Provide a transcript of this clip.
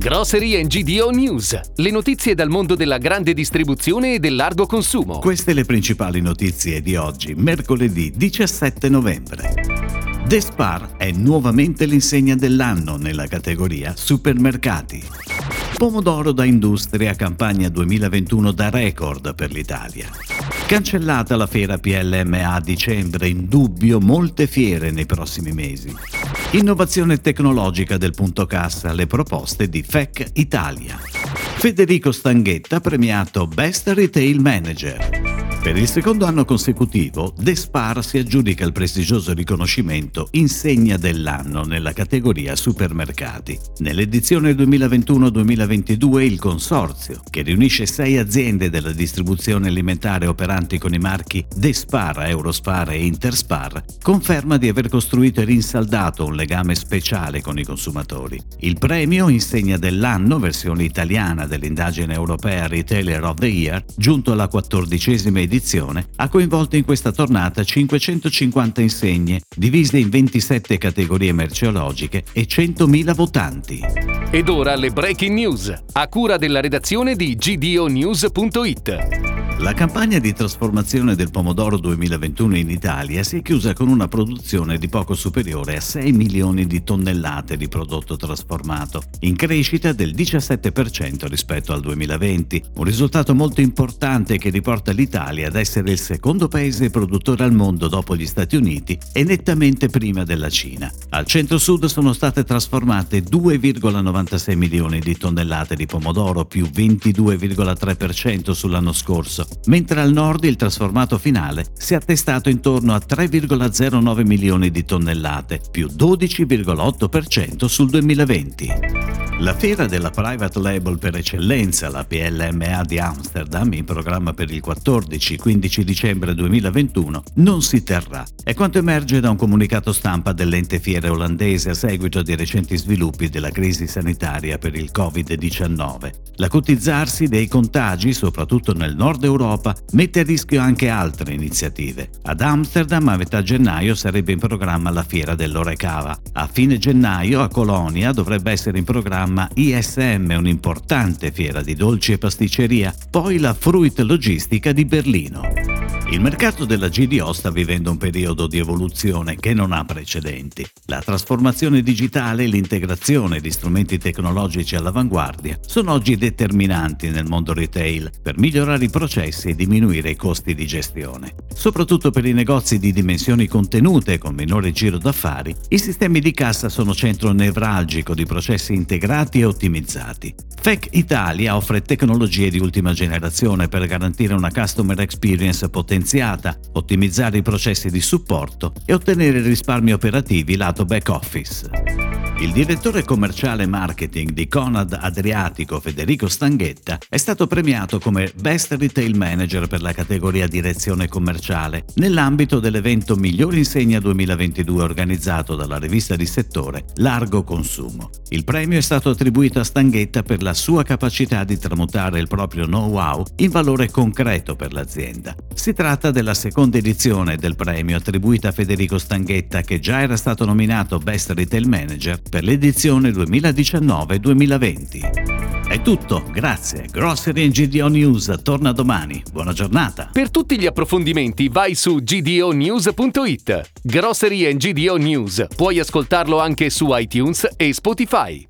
Grocery GDO News, le notizie dal mondo della grande distribuzione e del largo consumo. Queste le principali notizie di oggi, mercoledì 17 novembre. Despar è nuovamente l'insegna dell'anno nella categoria supermercati. Pomodoro da industria campagna 2021 da record per l'Italia. Cancellata la fiera PLMA a dicembre, in dubbio molte fiere nei prossimi mesi. Innovazione tecnologica del punto cassa, le proposte di FEC Italia. Federico Stanghetta premiato Best Retail Manager. Per il secondo anno consecutivo, Despar si aggiudica il prestigioso riconoscimento Insegna dell'anno nella categoria supermercati. Nell'edizione 2021-2022 il consorzio, che riunisce sei aziende della distribuzione alimentare operanti con i marchi Despar, Eurospar e Interspar, conferma di aver costruito e rinsaldato un legame speciale con i consumatori. Il premio Insegna dell'anno, versione italiana dell'indagine europea Retailer of the Year, giunto alla quattordicesima edizione edizione ha coinvolto in questa tornata 550 insegne, divise in 27 categorie merceologiche e 100.000 votanti. Ed ora le breaking news, a cura della redazione di gdonews.it. La campagna di trasformazione del pomodoro 2021 in Italia si è chiusa con una produzione di poco superiore a 6 milioni di tonnellate di prodotto trasformato, in crescita del 17% rispetto al 2020, un risultato molto importante che riporta l'Italia ad essere il secondo paese produttore al mondo dopo gli Stati Uniti e nettamente prima della Cina. Al centro-sud sono state trasformate 2,96 milioni di tonnellate di pomodoro, più 22,3% sull'anno scorso, mentre al nord il trasformato finale si è attestato intorno a 3,09 milioni di tonnellate, più 12,8% sul 2020. La fiera della private label per eccellenza, la PLMA di Amsterdam, in programma per il 14-15 dicembre 2021, non si terrà. È quanto emerge da un comunicato stampa dell'ente fiere olandese a seguito dei recenti sviluppi della crisi sanitaria per il Covid-19. L'acutizzarsi dei contagi, soprattutto nel nord Europa, mette a rischio anche altre iniziative. Ad Amsterdam a metà gennaio sarebbe in programma la fiera dell'Orecava. A fine gennaio a Colonia dovrebbe essere in programma ISM, un'importante fiera di dolci e pasticceria, poi la Fruit Logistica di Berlino. Il mercato della GDO sta vivendo un periodo di evoluzione che non ha precedenti. La trasformazione digitale e l'integrazione di strumenti tecnologici all'avanguardia sono oggi determinanti nel mondo retail per migliorare i processi e diminuire i costi di gestione. Soprattutto per i negozi di dimensioni contenute con minore giro d'affari, i sistemi di cassa sono centro nevralgico di processi integrati e ottimizzati. FEC Italia offre tecnologie di ultima generazione per garantire una customer experience potenziata, ottimizzare i processi di supporto e ottenere risparmi operativi lato back office. Il direttore commerciale marketing di Conad Adriatico Federico Stanghetta è stato premiato come Best Retail Manager per la categoria direzione commerciale nell'ambito dell'evento Miglior Insegna 2022 organizzato dalla rivista di settore Largo Consumo. Il premio è stato attribuito a Stanghetta per la sua capacità di tramutare il proprio know-how in valore concreto per l'azienda. Si tratta della seconda edizione del premio attribuita a Federico Stanghetta che già era stato nominato Best Retail Manager per l'edizione 2019-2020. È tutto, grazie. Grocery and GDO News torna domani. Buona giornata. Per tutti gli approfondimenti vai su gdonews.it. Grocery and GDO News. Puoi ascoltarlo anche su iTunes e Spotify.